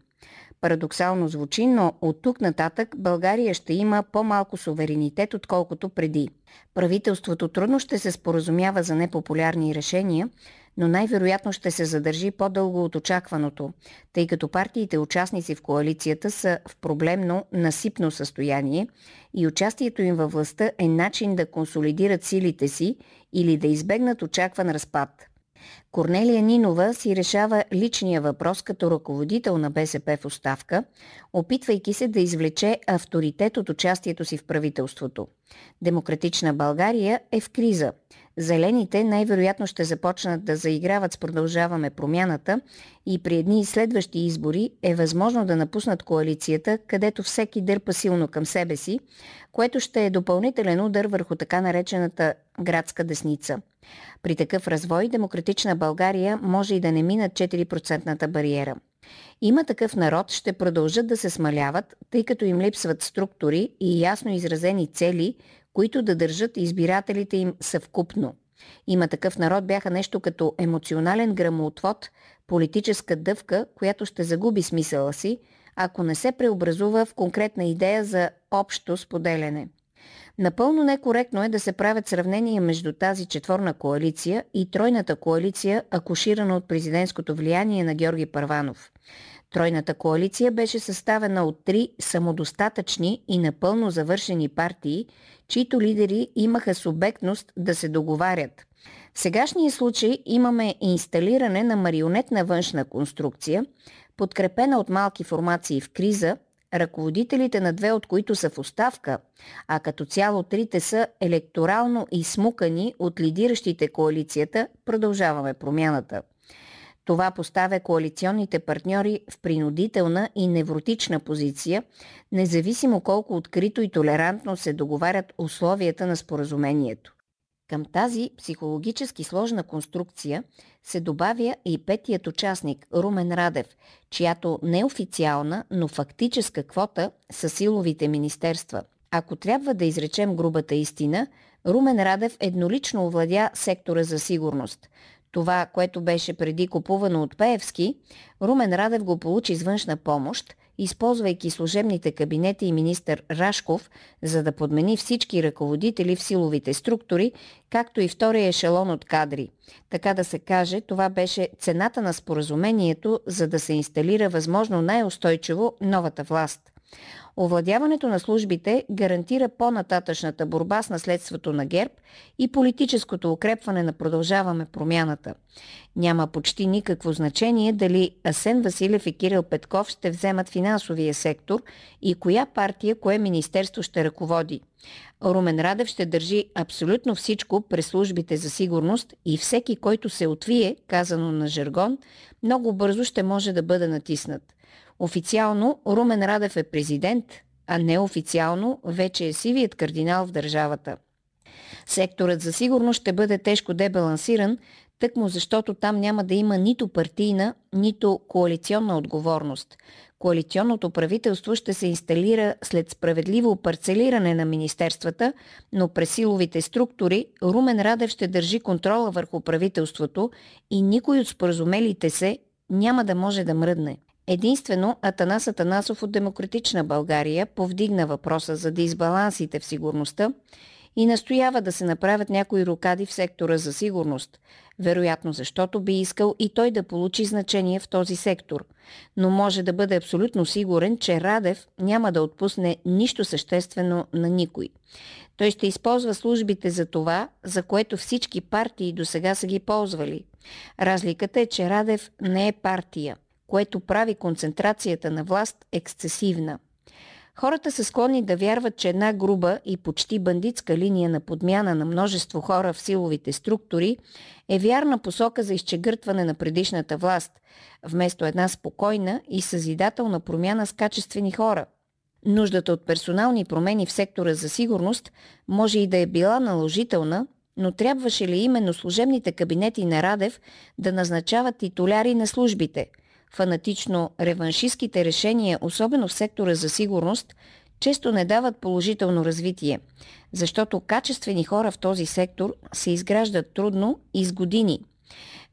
Парадоксално звучи, но от тук нататък България ще има по-малко суверенитет, отколкото преди. Правителството трудно ще се споразумява за непопулярни решения, но най-вероятно ще се задържи по-дълго от очакваното, тъй като партиите участници в коалицията са в проблемно насипно състояние и участието им във властта е начин да консолидират силите си или да избегнат очакван разпад. Корнелия Нинова си решава личния въпрос като ръководител на БСП в оставка, опитвайки се да извлече авторитет от участието си в правителството. Демократична България е в криза. Зелените най-вероятно ще започнат да заиграват с продължаваме промяната и при едни следващи избори е възможно да напуснат коалицията, където всеки дърпа силно към себе си, което ще е допълнителен удар върху така наречената градска десница. При такъв развой Демократична България може и да не минат 4% бариера. Има такъв народ ще продължат да се смаляват, тъй като им липсват структури и ясно изразени цели, които да държат избирателите им съвкупно. Има такъв народ бяха нещо като емоционален грамоотвод, политическа дъвка, която ще загуби смисъла си, ако не се преобразува в конкретна идея за общо споделяне. Напълно некоректно е да се правят сравнения между тази четворна коалиция и тройната коалиция, акуширана от президентското влияние на Георги Първанов. Тройната коалиция беше съставена от три самодостатъчни и напълно завършени партии, чието лидери имаха субектност да се договарят. В сегашния случай имаме инсталиране на марионетна външна конструкция, подкрепена от малки формации в криза, ръководителите на две от които са в оставка, а като цяло трите са електорално изсмукани от лидиращите коалицията, продължаваме промяната. Това поставя коалиционните партньори в принудителна и невротична позиция, независимо колко открито и толерантно се договарят условията на споразумението. Към тази психологически сложна конструкция се добавя и петият участник Румен Радев, чиято неофициална, но фактическа квота са силовите министерства. Ако трябва да изречем грубата истина, Румен Радев еднолично овладя сектора за сигурност. Това, което беше преди купувано от Пеевски, Румен Радев го получи с външна помощ, използвайки служебните кабинети и министър Рашков, за да подмени всички ръководители в силовите структури, както и втория ешелон от кадри. Така да се каже, това беше цената на споразумението, за да се инсталира възможно най-устойчиво новата власт. Овладяването на службите гарантира по-нататъчната борба с наследството на ГЕРБ и политическото укрепване на продължаваме промяната. Няма почти никакво значение дали Асен Василев и Кирил Петков ще вземат финансовия сектор и коя партия, кое министерство ще ръководи. Румен Радев ще държи абсолютно всичко през службите за сигурност и всеки, който се отвие, казано на жаргон, много бързо ще може да бъде натиснат. Официално Румен Радев е президент, а неофициално вече е сивият кардинал в държавата. Секторът за сигурност ще бъде тежко дебалансиран, тъкмо защото там няма да има нито партийна, нито коалиционна отговорност. Коалиционното правителство ще се инсталира след справедливо парцелиране на министерствата, но през силовите структури Румен Радев ще държи контрола върху правителството и никой от споразумелите се няма да може да мръдне. Единствено Атанас Атанасов от Демократична България повдигна въпроса за дисбалансите в сигурността и настоява да се направят някои рокади в сектора за сигурност, вероятно защото би искал и той да получи значение в този сектор. Но може да бъде абсолютно сигурен, че Радев няма да отпусне нищо съществено на никой. Той ще използва службите за това, за което всички партии до сега са ги ползвали. Разликата е, че Радев не е партия което прави концентрацията на власт ексцесивна. Хората са склонни да вярват, че една груба и почти бандитска линия на подмяна на множество хора в силовите структури е вярна посока за изчегъртване на предишната власт, вместо една спокойна и съзидателна промяна с качествени хора. Нуждата от персонални промени в сектора за сигурност може и да е била наложителна, но трябваше ли именно служебните кабинети на Радев да назначават титуляри на службите – фанатично реваншистските решения, особено в сектора за сигурност, често не дават положително развитие, защото качествени хора в този сектор се изграждат трудно и с години –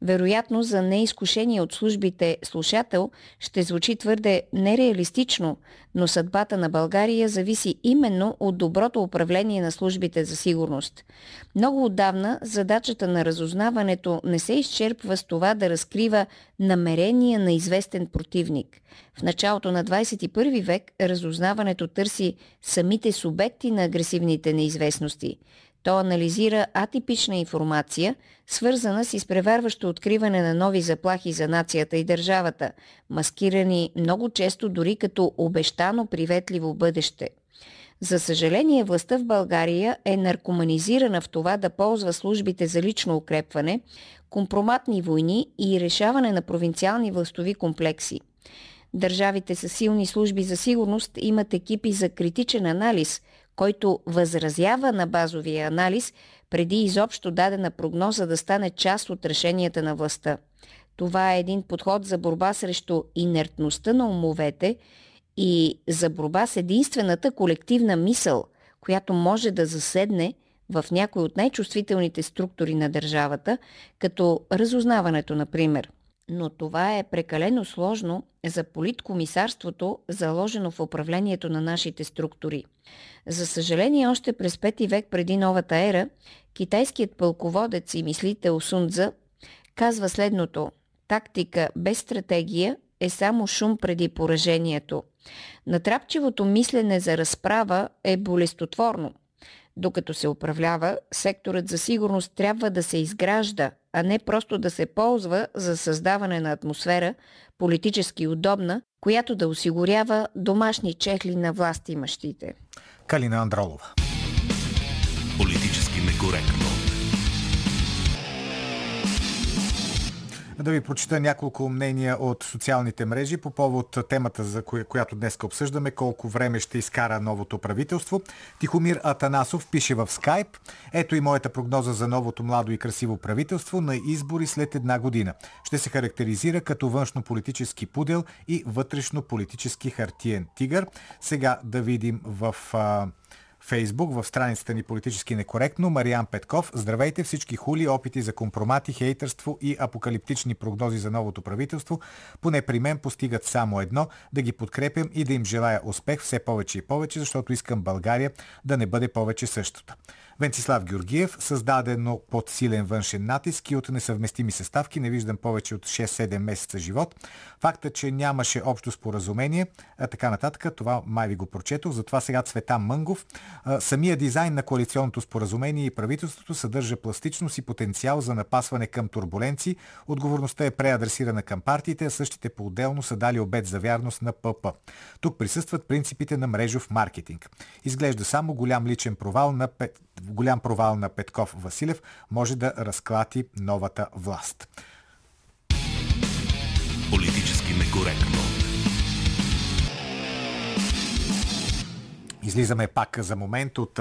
вероятно за неизкушение от службите слушател ще звучи твърде нереалистично, но съдбата на България зависи именно от доброто управление на службите за сигурност. Много отдавна задачата на разузнаването не се изчерпва с това да разкрива намерения на известен противник. В началото на 21 век разузнаването търси самите субекти на агресивните неизвестности – то анализира атипична информация, свързана с изпреварващо откриване на нови заплахи за нацията и държавата, маскирани много често дори като обещано приветливо бъдеще. За съжаление, властта в България е наркоманизирана в това да ползва службите за лично укрепване, компроматни войни и решаване на провинциални властови комплекси. Държавите с силни служби за сигурност имат екипи за критичен анализ – който възразява на базовия анализ преди изобщо дадена прогноза да стане част от решенията на властта. Това е един подход за борба срещу инертността на умовете и за борба с единствената колективна мисъл, която може да заседне в някои от най-чувствителните структури на държавата, като разузнаването, например – но това е прекалено сложно за политкомисарството, заложено в управлението на нашите структури. За съжаление, още през 5 век преди новата ера, китайският пълководец и мислител Сунза казва следното «Тактика без стратегия е само шум преди поражението. Натрапчивото мислене за разправа е болестотворно. Докато се управлява, секторът за сигурност трябва да се изгражда, а не просто да се ползва за създаване на атмосфера, политически удобна, която да осигурява домашни чехли на власт имащите. Калина Андролова. Политически некоректно. Да ви прочита няколко мнения от социалните мрежи по повод темата, за коя, която днес обсъждаме, колко време ще изкара новото правителство. Тихомир Атанасов пише в скайп. Ето и моята прогноза за новото младо и красиво правителство на избори след една година. Ще се характеризира като външно-политически пудел и вътрешно-политически хартиен тигър. Сега да видим в Фейсбук, в страницата ни политически некоректно, Мариан Петков. Здравейте всички хули, опити за компромати, хейтърство и апокалиптични прогнози за новото правителство. Поне при мен постигат само едно, да ги подкрепям и да им желая успех все повече и повече, защото искам България да не бъде повече същата. Венцислав Георгиев, създадено под силен външен натиск и от несъвместими съставки, не виждам повече от 6-7 месеца живот. Факта, че нямаше общо споразумение, а така нататък, това май ви го прочетох, затова сега Цвета Мънгов. Самия дизайн на коалиционното споразумение и правителството съдържа пластичност и потенциал за напасване към турбуленции. Отговорността е преадресирана към партиите, а същите по-отделно са дали обед за вярност на ПП. Тук присъстват принципите на мрежов маркетинг. Изглежда само голям личен провал на голям провал на Петков Василев може да разклати новата власт. Политически некоректно. Излизаме пак за момент от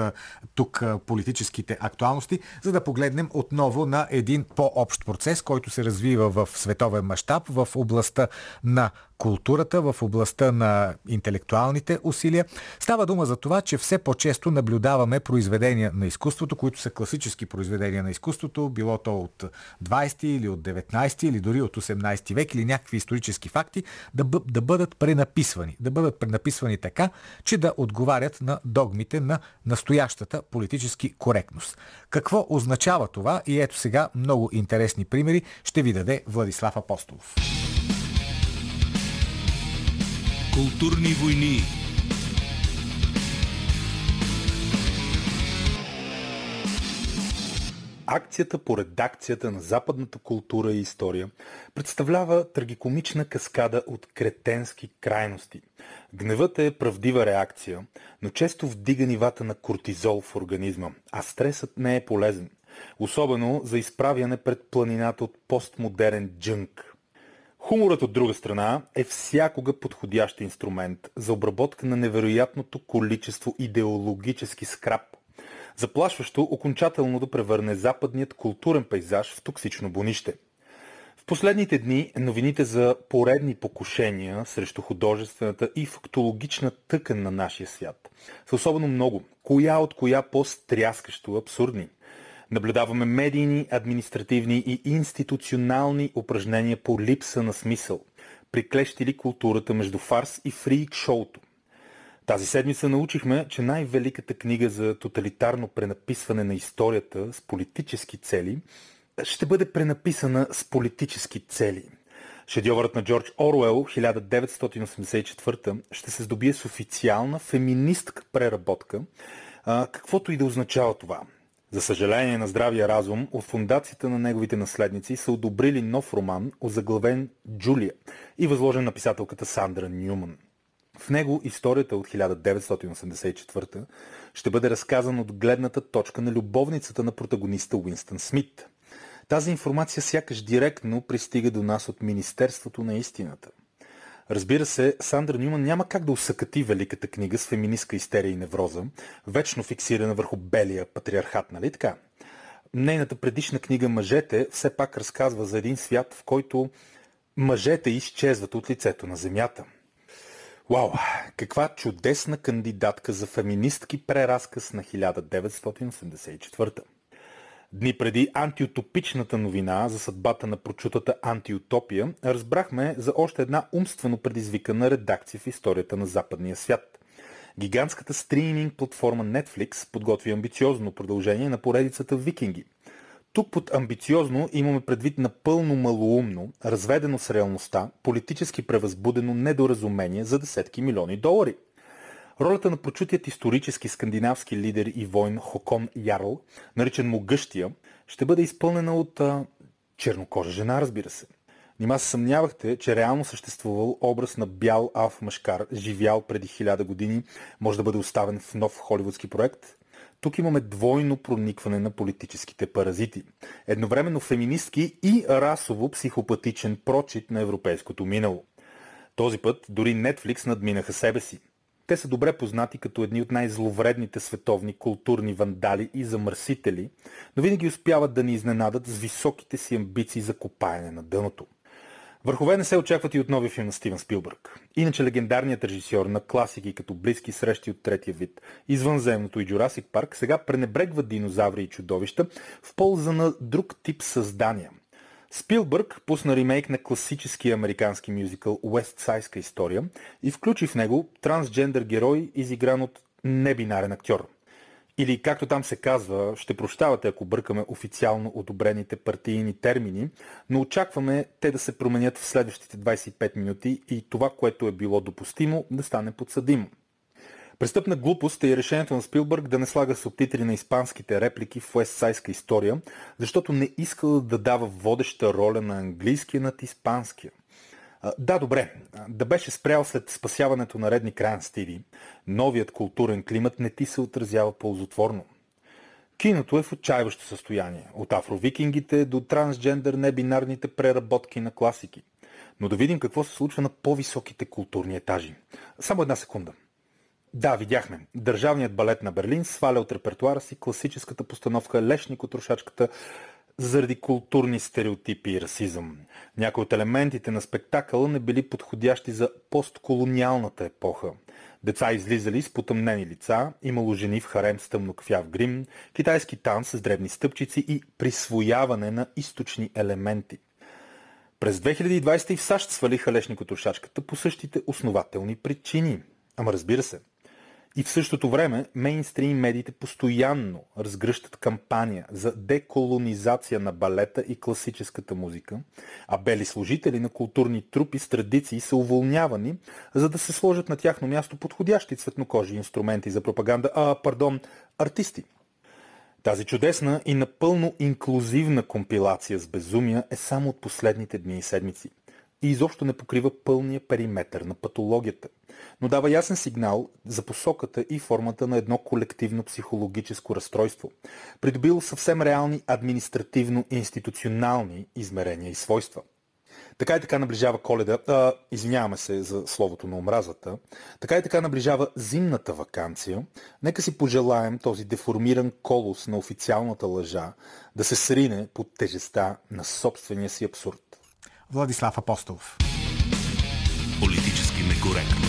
тук политическите актуалности, за да погледнем отново на един по-общ процес, който се развива в световен мащаб в областта на културата, в областта на интелектуалните усилия. Става дума за това, че все по-често наблюдаваме произведения на изкуството, които са класически произведения на изкуството, било то от 20 или от 19 или дори от 18 век или някакви исторически факти, да, бъ, да бъдат пренаписвани. Да бъдат пренаписвани така, че да отговарят на догмите на настоящата политически коректност. Какво означава това? И ето сега много интересни примери ще ви даде Владислав Апостолов. Културни войни. Акцията по редакцията на западната култура и история представлява трагикомична каскада от кретенски крайности. Гневът е правдива реакция, но често вдига нивата на кортизол в организма, а стресът не е полезен. Особено за изправяне пред планината от постмодерен джънк – Хуморът от друга страна е всякога подходящ инструмент за обработка на невероятното количество идеологически скраб, заплашващо окончателно да превърне западният културен пейзаж в токсично бонище. В последните дни новините за поредни покушения срещу художествената и фактологична тъкан на нашия свят са особено много, коя от коя по-стряскащо абсурдни – Наблюдаваме медийни, административни и институционални упражнения по липса на смисъл, приклещили културата между фарс и фрик шоуто. Тази седмица научихме, че най-великата книга за тоталитарно пренаписване на историята с политически цели ще бъде пренаписана с политически цели. Шедьовърът на Джордж Оруел 1984 ще се здобие с официална феминистка преработка, каквото и да означава това – за съжаление на здравия разум, от фундацията на неговите наследници са одобрили нов роман, озаглавен Джулия и възложен на писателката Сандра Нюман. В него историята от 1984 ще бъде разказана от гледната точка на любовницата на протагониста Уинстън Смит. Тази информация сякаш директно пристига до нас от Министерството на истината. Разбира се, Сандра Нюман няма как да усъкати великата книга с феминистка истерия и невроза, вечно фиксирана върху белия патриархат, нали така? Нейната предишна книга Мъжете все пак разказва за един свят, в който мъжете изчезват от лицето на земята. Вау, каква чудесна кандидатка за феминистки преразказ на 1984 Дни преди антиутопичната новина за съдбата на прочутата антиутопия, разбрахме за още една умствено предизвикана редакция в историята на западния свят. Гигантската стриминг платформа Netflix подготви амбициозно продължение на поредицата Викинги. Тук под амбициозно имаме предвид напълно малоумно, разведено с реалността, политически превъзбудено недоразумение за десетки милиони долари – Ролята на прочутият исторически скандинавски лидер и войн Хокон Ярл, наричан му Гъщия, ще бъде изпълнена от а, чернокожа жена, разбира се. Нима се съмнявахте, че реално съществувал образ на бял алф мъжкар, живял преди хиляда години, може да бъде оставен в нов холивудски проект? Тук имаме двойно проникване на политическите паразити. Едновременно феминистки и расово психопатичен прочит на европейското минало. Този път дори Netflix надминаха себе си – те са добре познати като едни от най-зловредните световни културни вандали и замърсители, но винаги успяват да ни изненадат с високите си амбиции за копаене на дъното. Върхове не се очакват и от нови филм на Стивен Спилбърг. Иначе легендарният режисьор на класики като Близки срещи от третия вид, Извънземното и Джурасик парк сега пренебрегва динозаври и чудовища в полза на друг тип създания – Спилбърг пусна ремейк на класическия американски мюзикъл Уест Сайска история и включи в него трансджендър герой, изигран от небинарен актьор. или както там се казва, ще прощавате ако бъркаме официално одобрените партийни термини, но очакваме те да се променят в следващите 25 минути и това, което е било допустимо, да стане подсъдимо. Престъпна глупост е и решението на Спилбърг да не слага субтитри на испанските реплики в Уестсайска история, защото не искал да дава водеща роля на английския над испанския. Да, добре. Да беше спрял след спасяването на редни крайан стиви, новият културен климат не ти се отразява ползотворно. Киното е в отчаиващо състояние, от афровикингите до трансджендър небинарните преработки на класики. Но да видим какво се случва на по-високите културни етажи. Само една секунда. Да, видяхме. Държавният балет на Берлин сваля от репертуара си класическата постановка Лешник от рушачката заради културни стереотипи и расизъм. Някои от елементите на спектакъла не били подходящи за постколониалната епоха. Деца излизали с потъмнени лица, имало жени в харем с тъмнокафяв грим, китайски танц с древни стъпчици и присвояване на източни елементи. През 2020 и в САЩ свалиха лешник от ушачката по същите основателни причини. Ама разбира се, и в същото време мейнстрим медиите постоянно разгръщат кампания за деколонизация на балета и класическата музика, а бели служители на културни трупи с традиции са уволнявани, за да се сложат на тяхно място подходящи цветнокожи инструменти за пропаганда, а, пардон, артисти. Тази чудесна и напълно инклюзивна компилация с безумия е само от последните дни и седмици и изобщо не покрива пълния периметър на патологията, но дава ясен сигнал за посоката и формата на едно колективно психологическо разстройство, придобило съвсем реални административно-институционални измерения и свойства. Така и така наближава коледа, а, извиняваме се за словото на омразата, така и така наближава зимната вакансия. Нека си пожелаем този деформиран колос на официалната лъжа да се срине под тежеста на собствения си абсурд. Владислав Апостолов. Политически некоректно.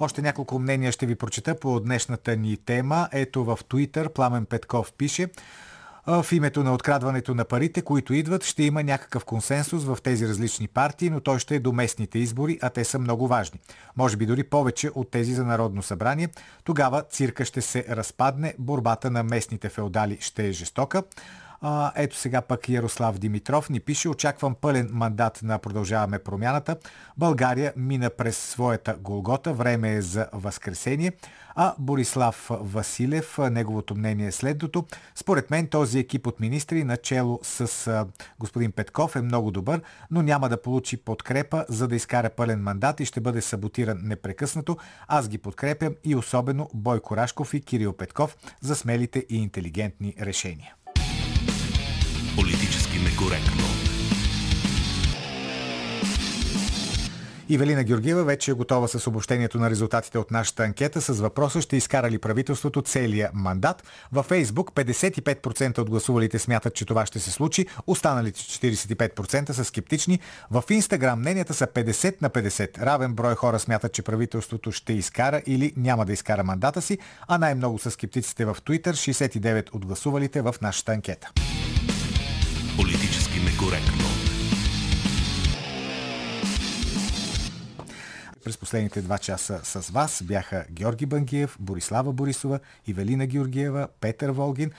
Още няколко мнения ще ви прочета по днешната ни тема. Ето в Twitter Пламен Петков пише в името на открадването на парите, които идват, ще има някакъв консенсус в тези различни партии, но той ще е до местните избори, а те са много важни. Може би дори повече от тези за Народно събрание. Тогава цирка ще се разпадне, борбата на местните феодали ще е жестока. А, ето сега пък Ярослав Димитров ни пише, очаквам пълен мандат на Продължаваме промяната. България мина през своята Голгота, време е за възкресение. А Борислав Василев, неговото мнение е следното. Според мен този екип от министри, начело с а, господин Петков, е много добър, но няма да получи подкрепа, за да изкара пълен мандат и ще бъде саботиран непрекъснато. Аз ги подкрепям и особено Бойко Рашков и Кирил Петков за смелите и интелигентни решения. Политически некоректно. Ивелина Георгиева вече е готова с обобщението на резултатите от нашата анкета с въпроса ще изкара ли правителството целия мандат. Във Фейсбук 55% от гласувалите смятат, че това ще се случи, останалите 45% са скептични. В Инстаграм мненията са 50 на 50. Равен брой хора смятат, че правителството ще изкара или няма да изкара мандата си, а най-много са скептиците в Twitter, 69 от гласувалите в нашата анкета. Политически некоректно. През последните два часа с вас бяха Георги Бангиев, Борислава Борисова, Ивелина Георгиева, Петър Волгин.